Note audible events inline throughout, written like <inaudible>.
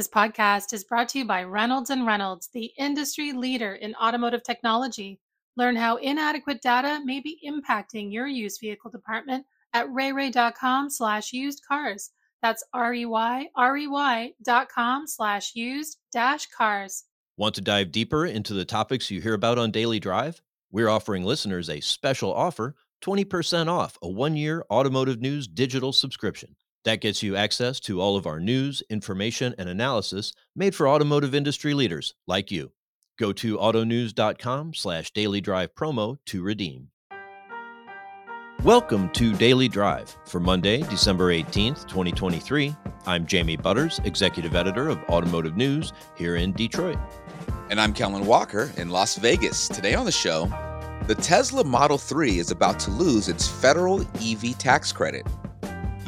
This podcast is brought to you by Reynolds and Reynolds, the industry leader in automotive technology. Learn how inadequate data may be impacting your used vehicle department at reyrey.com slash used cars. That's R-E-Y-R-E-Y dot com slash used dash cars. Want to dive deeper into the topics you hear about on Daily Drive? We're offering listeners a special offer, 20% off a one-year automotive news digital subscription. That gets you access to all of our news, information, and analysis made for automotive industry leaders like you. Go to autonews.com slash daily drive promo to redeem. Welcome to Daily Drive for Monday, December 18th, 2023. I'm Jamie Butters, Executive Editor of Automotive News here in Detroit. And I'm Kellen Walker in Las Vegas. Today on the show, the Tesla Model 3 is about to lose its federal EV tax credit.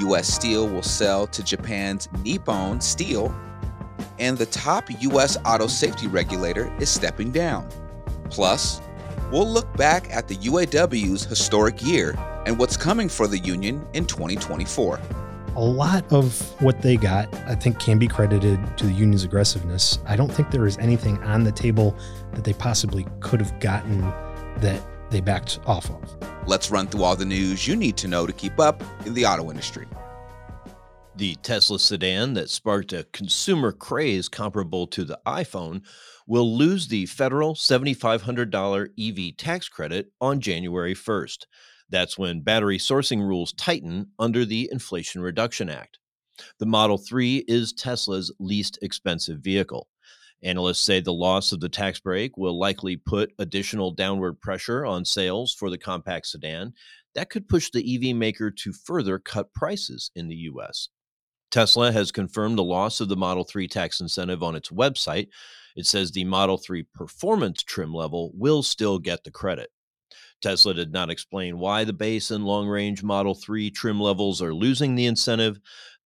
U.S. Steel will sell to Japan's Nippon Steel, and the top U.S. auto safety regulator is stepping down. Plus, we'll look back at the UAW's historic year and what's coming for the union in 2024. A lot of what they got, I think, can be credited to the union's aggressiveness. I don't think there is anything on the table that they possibly could have gotten that they backed off of. Let's run through all the news you need to know to keep up in the auto industry. The Tesla sedan that sparked a consumer craze comparable to the iPhone will lose the federal $7,500 EV tax credit on January 1st. That's when battery sourcing rules tighten under the Inflation Reduction Act. The Model 3 is Tesla's least expensive vehicle. Analysts say the loss of the tax break will likely put additional downward pressure on sales for the compact sedan. That could push the EV maker to further cut prices in the U.S. Tesla has confirmed the loss of the Model 3 tax incentive on its website. It says the Model 3 performance trim level will still get the credit. Tesla did not explain why the base and long range Model 3 trim levels are losing the incentive,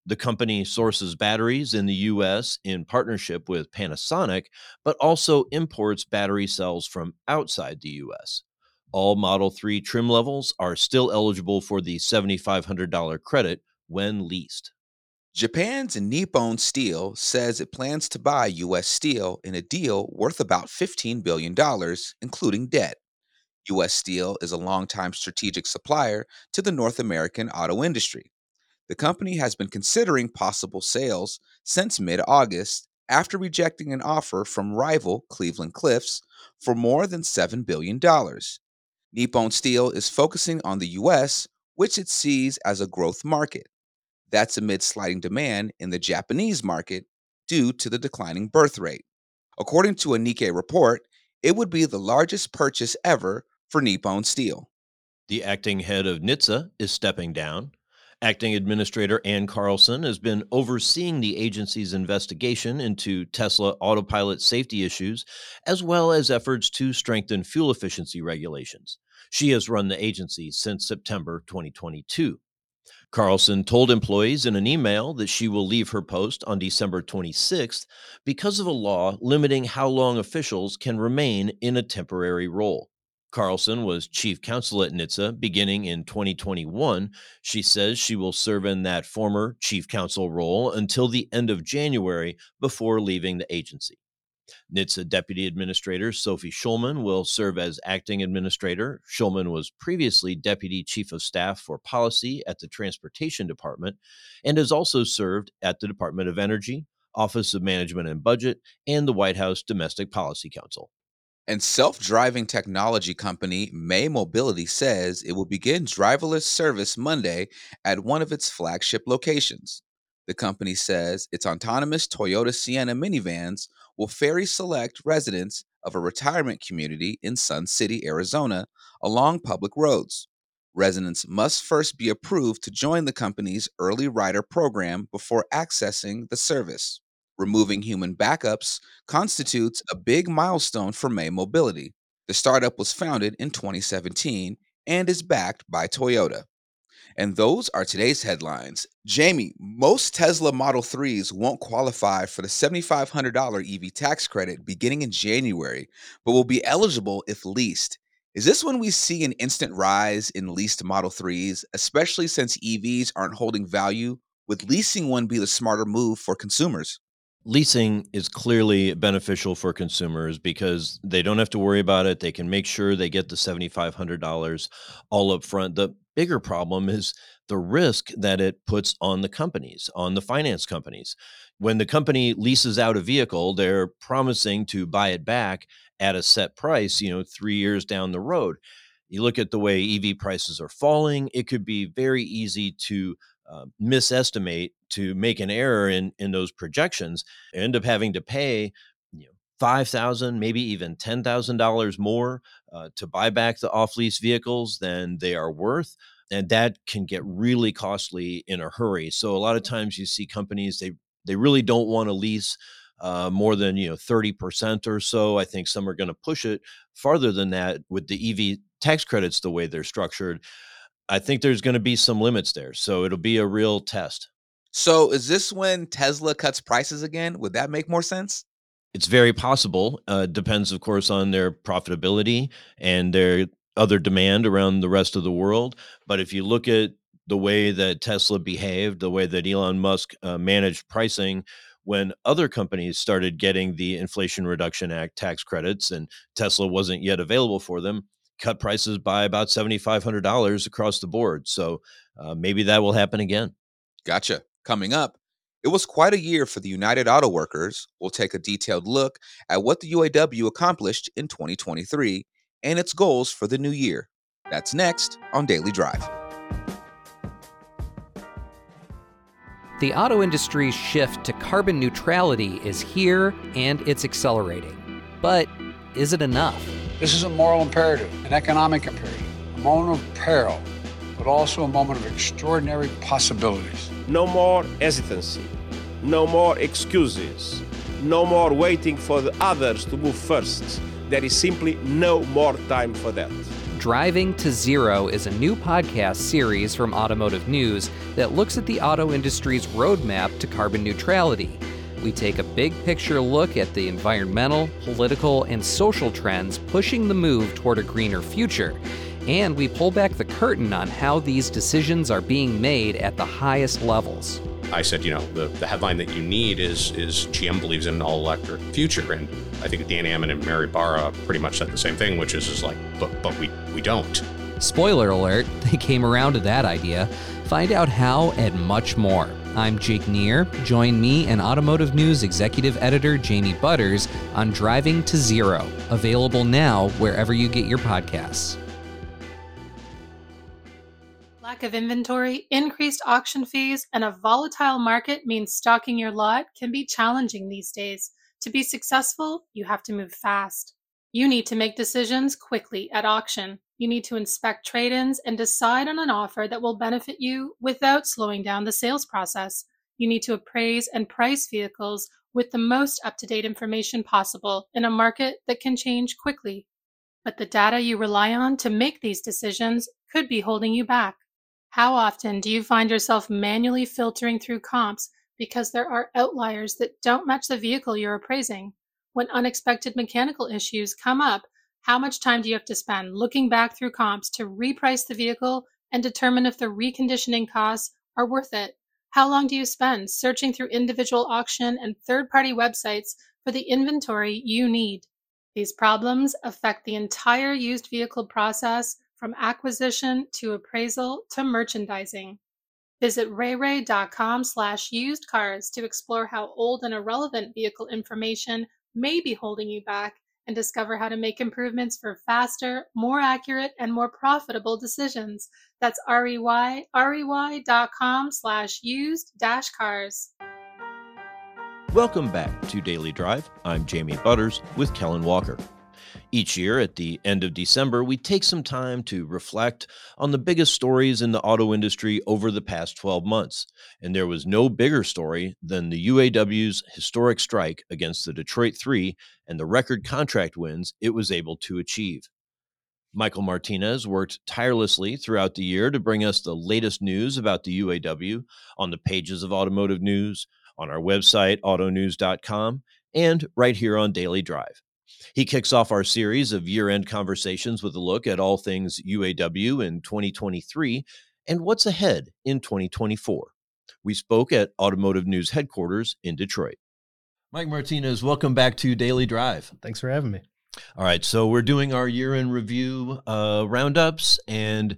the company sources batteries in the US in partnership with Panasonic, but also imports battery cells from outside the US. All Model 3 trim levels are still eligible for the $7,500 credit when leased. Japan's Nippon Steel says it plans to buy U.S. Steel in a deal worth about $15 billion, including debt. U.S. Steel is a longtime strategic supplier to the North American auto industry. The company has been considering possible sales since mid August after rejecting an offer from rival Cleveland Cliffs for more than $7 billion. Nippon Steel is focusing on the U.S., which it sees as a growth market. That's amid sliding demand in the Japanese market due to the declining birth rate. According to a Nikkei report, it would be the largest purchase ever for Nippon Steel. The acting head of NHTSA is stepping down. Acting Administrator Ann Carlson has been overseeing the agency's investigation into Tesla autopilot safety issues, as well as efforts to strengthen fuel efficiency regulations. She has run the agency since September 2022. Carlson told employees in an email that she will leave her post on December 26th because of a law limiting how long officials can remain in a temporary role. Carlson was chief counsel at NHTSA beginning in 2021. She says she will serve in that former chief counsel role until the end of January before leaving the agency. NHTSA Deputy Administrator Sophie Shulman will serve as acting administrator. Shulman was previously Deputy Chief of Staff for Policy at the Transportation Department and has also served at the Department of Energy, Office of Management and Budget, and the White House Domestic Policy Council. And self driving technology company May Mobility says it will begin driverless service Monday at one of its flagship locations. The company says its autonomous Toyota Sienna minivans will ferry select residents of a retirement community in Sun City, Arizona, along public roads. Residents must first be approved to join the company's early rider program before accessing the service removing human backups, constitutes a big milestone for May Mobility. The startup was founded in 2017 and is backed by Toyota. And those are today's headlines. Jamie, most Tesla Model 3s won't qualify for the $7,500 EV tax credit beginning in January, but will be eligible if leased. Is this when we see an instant rise in leased Model 3s, especially since EVs aren't holding value? Would leasing one be the smarter move for consumers? Leasing is clearly beneficial for consumers because they don't have to worry about it. They can make sure they get the $7,500 all up front. The bigger problem is the risk that it puts on the companies, on the finance companies. When the company leases out a vehicle, they're promising to buy it back at a set price, you know, three years down the road. You look at the way EV prices are falling, it could be very easy to uh, misestimate to make an error in in those projections end up having to pay you know five thousand maybe even ten thousand dollars more uh, to buy back the off lease vehicles than they are worth and that can get really costly in a hurry. So a lot of times you see companies they they really don't want to lease uh, more than you know 30% or so i think some are going to push it farther than that with the ev tax credits the way they're structured I think there's going to be some limits there. So it'll be a real test. So is this when Tesla cuts prices again? Would that make more sense? It's very possible. Uh, depends, of course, on their profitability and their other demand around the rest of the world. But if you look at the way that Tesla behaved, the way that Elon Musk uh, managed pricing, when other companies started getting the Inflation Reduction Act tax credits and Tesla wasn't yet available for them, cut prices by about $7,500 across the board. So uh, maybe that will happen again. Gotcha. Coming up, it was quite a year for the United Auto Workers. We'll take a detailed look at what the UAW accomplished in 2023 and its goals for the new year. That's next on Daily Drive. The auto industry's shift to carbon neutrality is here and it's accelerating. But is it enough? This is a moral imperative, an economic imperative, a moment of peril, but also a moment of extraordinary possibilities. No more hesitancy, no more excuses, no more waiting for the others to move first. There is simply no more time for that. Driving to Zero is a new podcast series from Automotive News that looks at the auto industry's roadmap to carbon neutrality we take a big picture look at the environmental, political, and social trends pushing the move toward a greener future. And we pull back the curtain on how these decisions are being made at the highest levels. I said, you know, the, the headline that you need is is GM believes in an all electric future. And I think Dan Ammann and Mary Barra pretty much said the same thing, which is, is like, but but we, we don't. Spoiler alert, <laughs> they came around to that idea. Find out how and much more I'm Jake Neher. Join me and Automotive News Executive Editor Jamie Butters on Driving to Zero, available now wherever you get your podcasts. Lack of inventory, increased auction fees, and a volatile market means stocking your lot can be challenging these days. To be successful, you have to move fast. You need to make decisions quickly at auction. You need to inspect trade ins and decide on an offer that will benefit you without slowing down the sales process. You need to appraise and price vehicles with the most up to date information possible in a market that can change quickly. But the data you rely on to make these decisions could be holding you back. How often do you find yourself manually filtering through comps because there are outliers that don't match the vehicle you're appraising? When unexpected mechanical issues come up, how much time do you have to spend looking back through comps to reprice the vehicle and determine if the reconditioning costs are worth it? How long do you spend searching through individual auction and third party websites for the inventory you need? These problems affect the entire used vehicle process from acquisition to appraisal to merchandising. Visit reyrey.com slash used cars to explore how old and irrelevant vehicle information may be holding you back and discover how to make improvements for faster, more accurate, and more profitable decisions. That's R-E-Y, R-E-Y.com slash used dash cars. Welcome back to Daily Drive. I'm Jamie Butters with Kellen Walker. Each year at the end of December, we take some time to reflect on the biggest stories in the auto industry over the past 12 months. And there was no bigger story than the UAW's historic strike against the Detroit Three and the record contract wins it was able to achieve. Michael Martinez worked tirelessly throughout the year to bring us the latest news about the UAW on the pages of Automotive News, on our website, autonews.com, and right here on Daily Drive. He kicks off our series of year end conversations with a look at all things UAW in 2023 and what's ahead in 2024. We spoke at Automotive News headquarters in Detroit. Mike Martinez, welcome back to Daily Drive. Thanks for having me. All right, so we're doing our year in review uh, roundups, and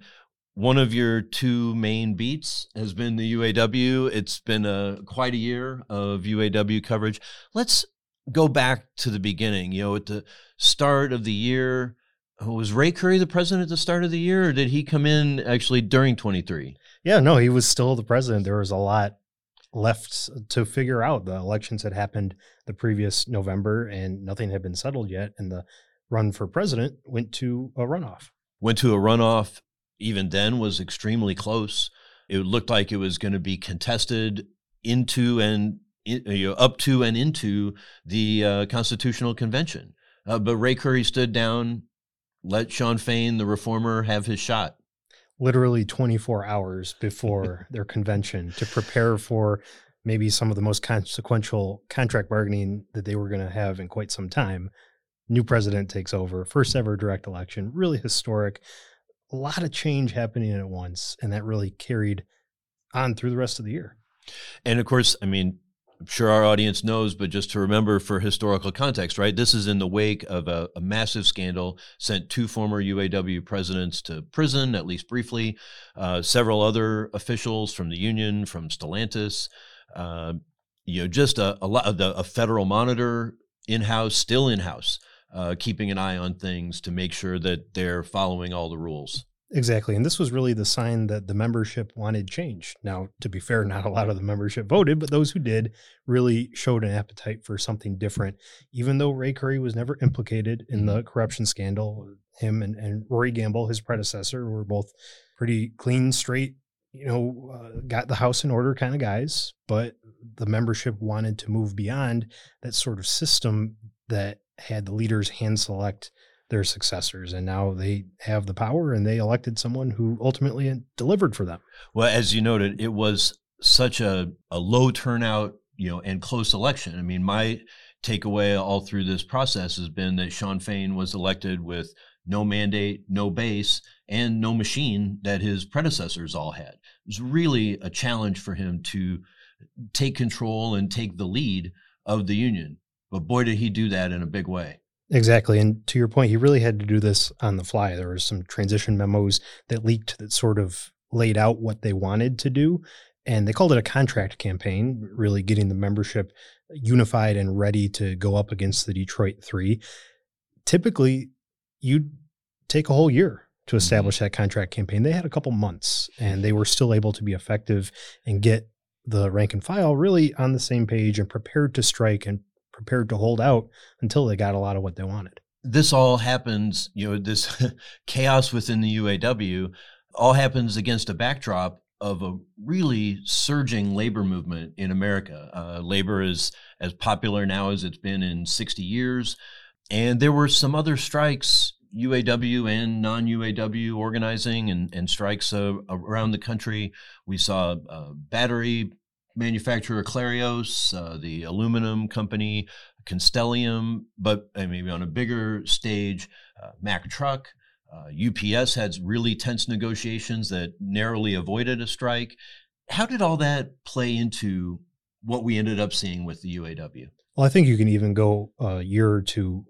one of your two main beats has been the UAW. It's been a quite a year of UAW coverage. Let's go back to the beginning. You know, at the start of the year, oh, was Ray Curry the president at the start of the year, or did he come in actually during 23? Yeah, no, he was still the president. There was a lot left to figure out. The elections had happened the previous November and nothing had been settled yet. And the run for president went to a runoff. Went to a runoff, even then was extremely close. It looked like it was going to be contested into and you know, up to and into the uh, Constitutional Convention. Uh, but Ray Curry stood down, let Shawn Fain, the reformer, have his shot literally 24 hours before <laughs> their convention to prepare for maybe some of the most consequential contract bargaining that they were going to have in quite some time. New president takes over, first ever direct election, really historic. A lot of change happening at once, and that really carried on through the rest of the year. And of course, I mean, I'm sure our audience knows, but just to remember for historical context, right? This is in the wake of a, a, massive scandal, sent two former UAW presidents to prison, at least briefly, uh, several other officials from the union, from Stellantis, uh, you know, just a, a lot of the a federal monitor in house, still in house, uh, keeping an eye on things to make sure that they're following all the rules. Exactly. And this was really the sign that the membership wanted change. Now, to be fair, <laughs> not a lot of the membership voted, but those who did really showed an appetite for something different. Even though Ray Curry was never implicated in the corruption scandal, him and, and Rory Gamble, his predecessor, were both pretty clean, straight, you know, uh, got the house in order kind of guys. But the membership wanted to move beyond that sort of system that had the leaders hand select their successors and now they have the power and they elected someone who ultimately uh, delivered for them. Well as you noted it was such a, a low turnout you know and close election. I mean my takeaway all through this process has been that shawn fain was elected with no mandate no base and no machine that his predecessors all had. It was really a challenge for him to take control and take the lead of the union. But boy did he do that in a big way Exactly. And to your point, he really had to do this on the fly. There were some transition memos that leaked that sort of laid out what they wanted to do. And they called it a contract campaign, really getting the membership unified and ready to go up against the Detroit Three. Typically, you'd take a whole year to mm-hmm. establish that contract campaign. They had a couple months and they were still able to be effective and get the rank and file really on the same page and prepared to strike and prepared to hold out until they got a lot of what they wanted. This all happens, you know, this <laughs> chaos within the UAW all happens against a backdrop of a really surging labor movement in America. Uh, labor is as popular now as it's been in 60 years. And there were some other strikes, UAW and non UAW organizing and, and strikes uh, around the country. We saw uh, battery manufacturer Clarios, uh, the aluminum company Constellium, but uh, maybe on a bigger stage, uh, Mack Truck. UPS uh, had really tense negotiations that narrowly avoided a strike. How did all that play into what we ended up seeing with the UAW? Well, I think you can even go a year or two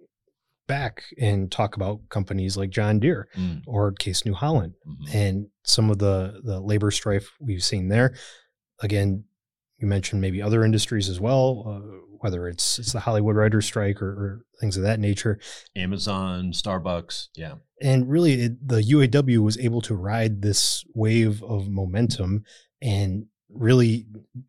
back and talk about companies like John Deere mm. or Case New Holland mm-hmm. and some of the the labor strife we've seen there. Again, you mentioned maybe other industries as well, uh, whether it's it's the Hollywood writer strike or, or, things of that nature. Amazon, Starbucks, yeah. And really, it, the UAW was able to ride this wave of momentum and really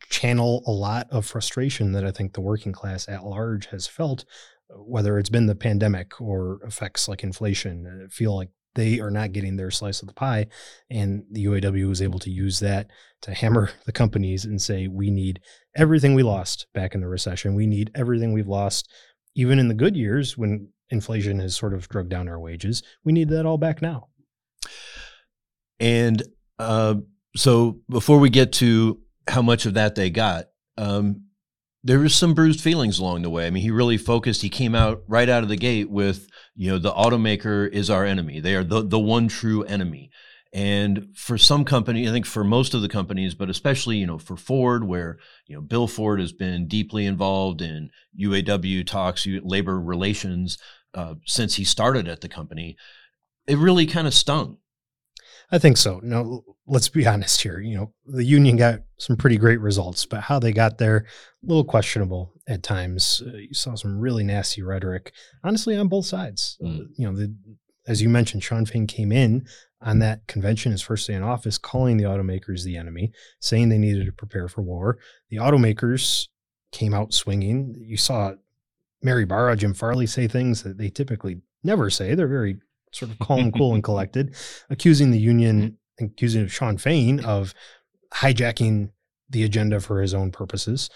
channel a lot of frustration that I think the working class at large has felt, whether it's been the pandemic or effects like inflation. I feel like they are not getting their slice of the pie. And the UAW was able to use that to hammer <laughs> the companies and say, we need everything we lost back in the recession. We need everything we've lost, even in the good years when inflation has sort of drug down our wages. We need that all back now. And uh, so before we get to how much of that they got, um, there was some bruised feelings along the way. I mean, he really focused. He came out right out of the gate with, you know, the automaker is our enemy. They are the the one true enemy. And for some company, I think for most of the companies, but especially you know for Ford, where you know Bill Ford has been deeply involved in UAW talks, labor relations uh, since he started at the company, it really kind of stung. I think so. No, let's be honest here. You know, the union got some pretty great results, but how they got there, a little questionable at times. Uh, you saw some really nasty rhetoric, honestly, on both sides. Mm. Uh, you know, the, as you mentioned, Shawn Fain came in on that convention, his first day in office, calling the automakers the enemy, saying they needed to prepare for war. The automakers came out swinging. You saw Mary Barra, Jim Farley say things that they typically never say. They're very sort of calm, cool, and <laughs> collected, accusing the union, accusing Shawn Fain of hijacking the agenda for his own purposes.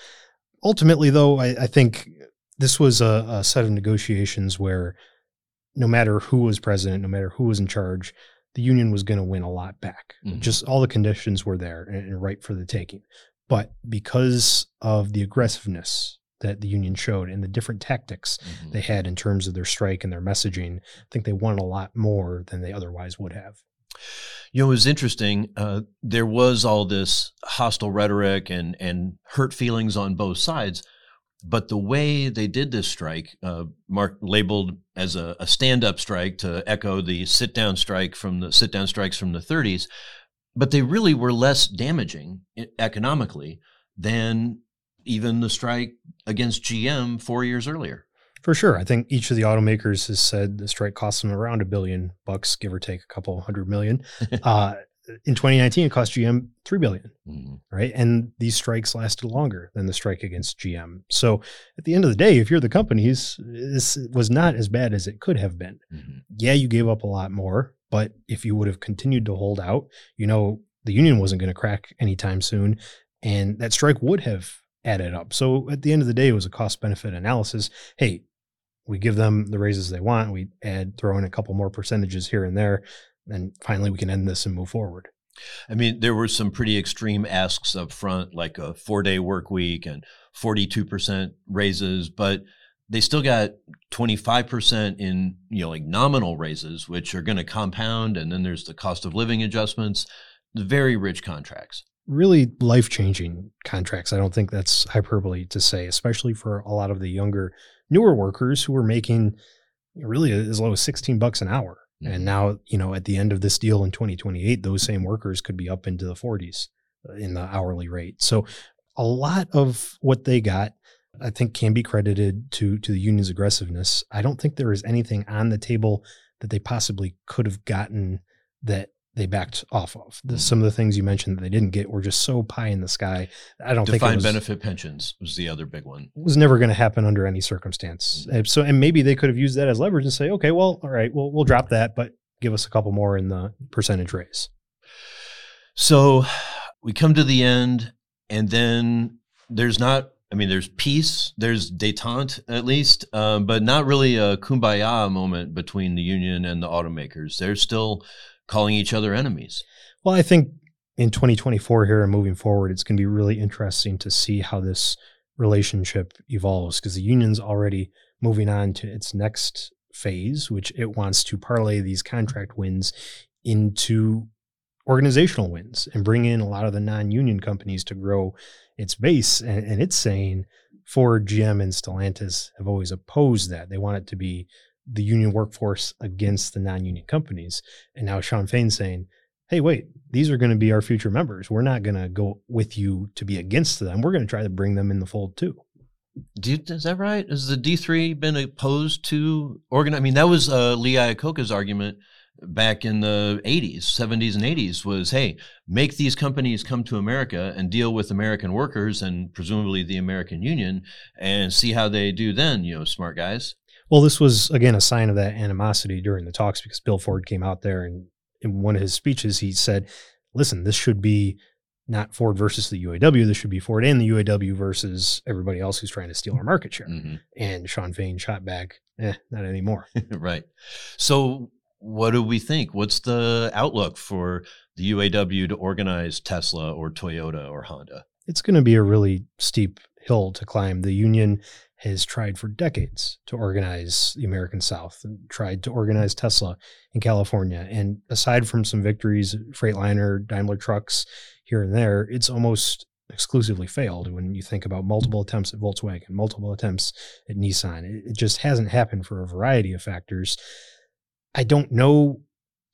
Ultimately, though, I, I think this was a, a, set of negotiations where no matter who was president, no matter who was in charge, the union was going to win a lot back. Mm-hmm. Just all the conditions were there and, and right for the taking. But because of the aggressiveness that the union showed and the different tactics mm-hmm. they had in terms of their strike and their messaging, I think they won a lot more than they otherwise would have. You know, it was interesting. Uh, there was all this hostile rhetoric and and hurt feelings on both sides, but the way they did this strike, uh, marked labeled as a, a stand-up strike to echo the sit-down strike from the sit-down strikes from the 30s, but they really were less damaging economically than even the strike against GM four years earlier. For sure. I think each of the automakers has said the strike cost them around a billion bucks, give or take a couple hundred million. <laughs> uh, in 2019, it cost GM three billion, mm-hmm. right? And these strikes lasted longer than the strike against GM. So at the end of the day, if you're the companies, this was not as bad as it could have been. Mm-hmm. Yeah, you gave up a lot more, but if you would have continued to hold out, you know, the union wasn't going to crack anytime soon, and that strike would have added up. So at the end of the day, it was a cost benefit analysis. Hey, we give them the raises they want. We add, throw in a couple more percentages here and there. And finally, we can end this and move forward. I mean, there were some pretty extreme asks up front, like a four day work week and 42% raises, but they still got 25% in, you know, like nominal raises, which are going to compound. And then there's the cost of living adjustments, very rich contracts really life changing contracts. I don't think that's hyperbole to say, especially for a lot of the younger, newer workers who were making really as low as 16 bucks an hour. Mm-hmm. And now, you know, at the end of this deal in 2028, those same workers could be up into the 40s uh, in the hourly rate. So a lot of what they got I think can be credited to to the union's aggressiveness. I don't think there is anything on the table that they possibly could have gotten that they backed off of. The, some of the things you mentioned that they didn't get were just so pie in the sky. I don't Defined think was, benefit pensions was the other big one. Was never going to happen under any circumstance. Mm-hmm. So, and maybe they could have used that as leverage and say, okay, well, all right, we'll we'll drop that, but give us a couple more in the percentage raise. So, we come to the end, and then there's not. I mean, there's peace, there's detente at least, um, but not really a kumbaya moment between the union and the automakers. There's still calling each other enemies. Well, I think in 2024 here and moving forward, it's going to be really interesting to see how this relationship evolves because the union's already moving on to its next phase, which it wants to parlay these contract wins into organizational wins and bring in a lot of the non-union companies to grow its base. And, and it's saying Ford, GM, and Stellantis have always opposed that. They want it to be the union workforce against the non-union companies. And now Shawn Fain's saying, hey, wait, these are going to be our future members. We're not going to go with you to be against them. We're going to try to bring them in the fold too. Is that right? Has the D3 been opposed to organ? I mean, that was uh, Lee Iacocca's argument back in the 80s, 70s, and 80s was hey, make these companies come to America and deal with American workers and presumably the American union and see how they do then, you know, smart guys. Well, this was again a sign of that animosity during the talks because Bill Ford came out there and in one of his speeches he said, "Listen, this should be not Ford versus the UAW. This should be Ford and the UAW versus everybody else who's trying to steal our market share." Mm-hmm. And Shawn Fain shot back, "Eh, not anymore." <laughs> right. So, what do we think? What's the outlook for the UAW to organize Tesla or Toyota or Honda? It's going to be a really steep hill to climb. The union has tried for decades to organize the American South and tried to organize Tesla in California. And aside from some victories, Freightliner, Daimler trucks here and there, it's almost exclusively failed when you think about multiple attempts at Volkswagen, multiple attempts at Nissan. It, just hasn't happened for a variety of factors. I don't know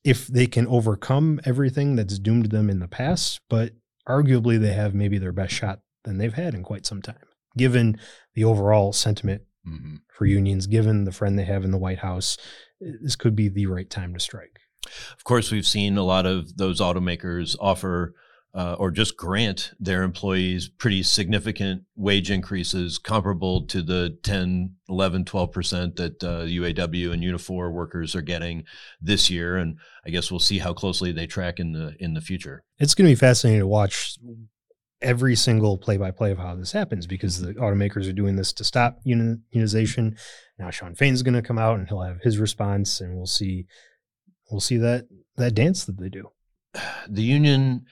if they can overcome everything that's doomed them in the past, but arguably they have maybe their best shot than they've had in quite some time, given the overall sentiment mm-hmm. for unions, given the friend they have in the White House. This could be the right time to strike. Of course, we've seen a lot of those automakers offer uh, or just grant their employees pretty significant wage increases comparable to the 10, 11, 12% that uh, UAW and Unifor workers are getting this year. And I guess we'll see how closely they track in the in the future. It's going to be fascinating to watch every single play by play of how this happens because the automakers are doing this to stop unionization. Now Shawn Fain's going to come out and he'll have his response and we'll see we'll see that that dance that they do. The union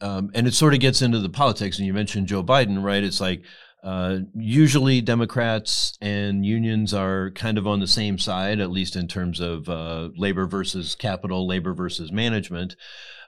um, and it sort of gets into the politics. And you mentioned Joe Biden, right? It's like uh, usually Democrats and unions are kind of on the same side, at least in terms of uh, labor versus capital, labor versus management,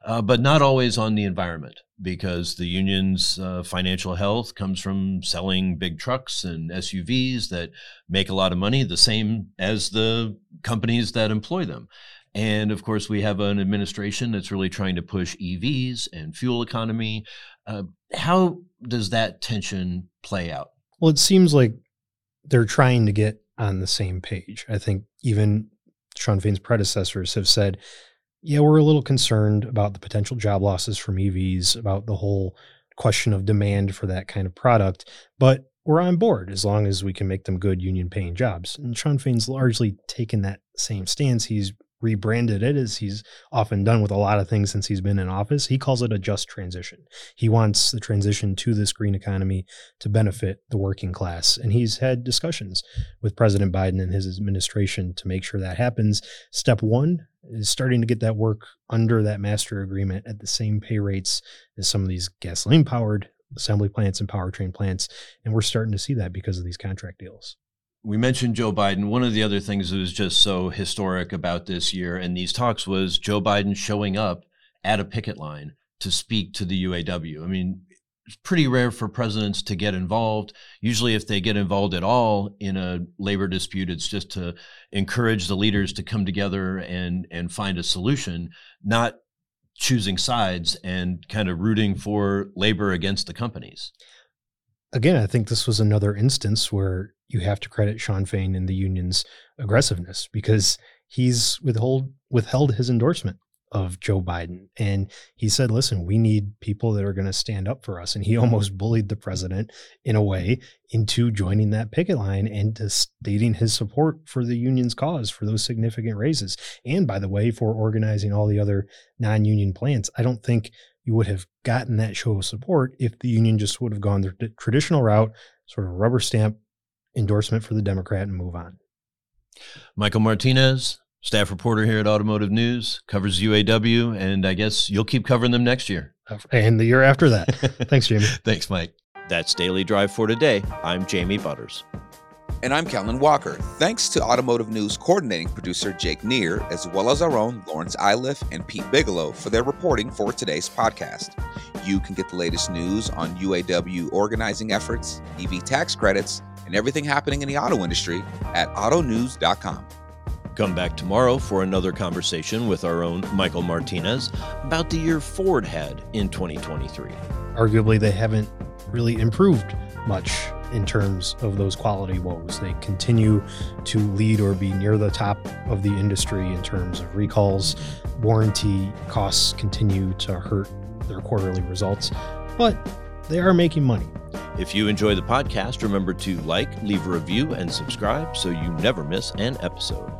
uh, but not always on the environment because the union's uh, financial health comes from selling big trucks and SUVs that make a lot of money, the same as the companies that employ them. And of course, we have an administration that's really trying to push EVs and fuel economy. Uh, how does that tension play out? Well, it seems like they're trying to get on the same page. I think even Shawn Fain's predecessors have said, yeah, we're a little concerned about the potential job losses from EVs, about the whole question of demand for that kind of product, but we're on board as long as we can make them good union paying jobs. And Shawn Fain's largely taken that same stance. He's rebranded it as he's often done with a lot of things since he's been in office. He calls it a just transition. He wants the transition to this green economy to benefit the working class. And he's had discussions with President Biden and his administration to make sure that happens. Step one is starting to get that work under that master agreement at the same pay rates as some of these gasoline powered assembly plants and powertrain plants. And we're starting to see that because of these contract deals we mentioned Joe Biden. One of the other things that was just so historic about this year and these talks was Joe Biden showing up at a picket line to speak to the UAW. I mean, it's pretty rare for presidents to get involved. Usually, if they get involved at all in a labor dispute, it's just to encourage the leaders to come together and and find a solution, not choosing sides and kind of rooting for labor against the companies. Again, I think this was another instance where you have to credit Shawn Fain and the union's aggressiveness because he's withhold withheld his endorsement of Joe Biden. And he said, listen, we need people that are going to stand up for us. And he <laughs> almost bullied the president in a way into joining that picket line and to stating his support for the union's cause for those significant raises. And by the way, for organizing all the other non union plants. I don't think you would have gotten that show of support if the union just would have gone the traditional route, sort of rubber stamp endorsement for the Democrat and move on. Michael Martinez, staff reporter here at Automotive News, covers UAW, and I guess you'll keep covering them next year. And the year after that. <laughs> Thanks, Jamie. Thanks, Mike. That's Daily Drive for today. I'm Jamie Butters. And I'm Kellen Walker. Thanks to Automotive News coordinating producer Jake Neher, as well as our own Lawrence Iliff and Pete Bigelow for their reporting for today's podcast. You can get the latest news on UAW organizing efforts, EV tax credits, and everything happening in the auto industry at autonews.com. Come back tomorrow for another conversation with our own Michael Martinez about the year Ford had in 2023. Arguably, they haven't really improved much in terms of those quality woes. They continue to lead or be near the top of the industry in terms of recalls. Warranty costs continue to hurt their quarterly results, but they are making money. If you enjoy the podcast, remember to like, leave a review, and subscribe so you never miss an episode.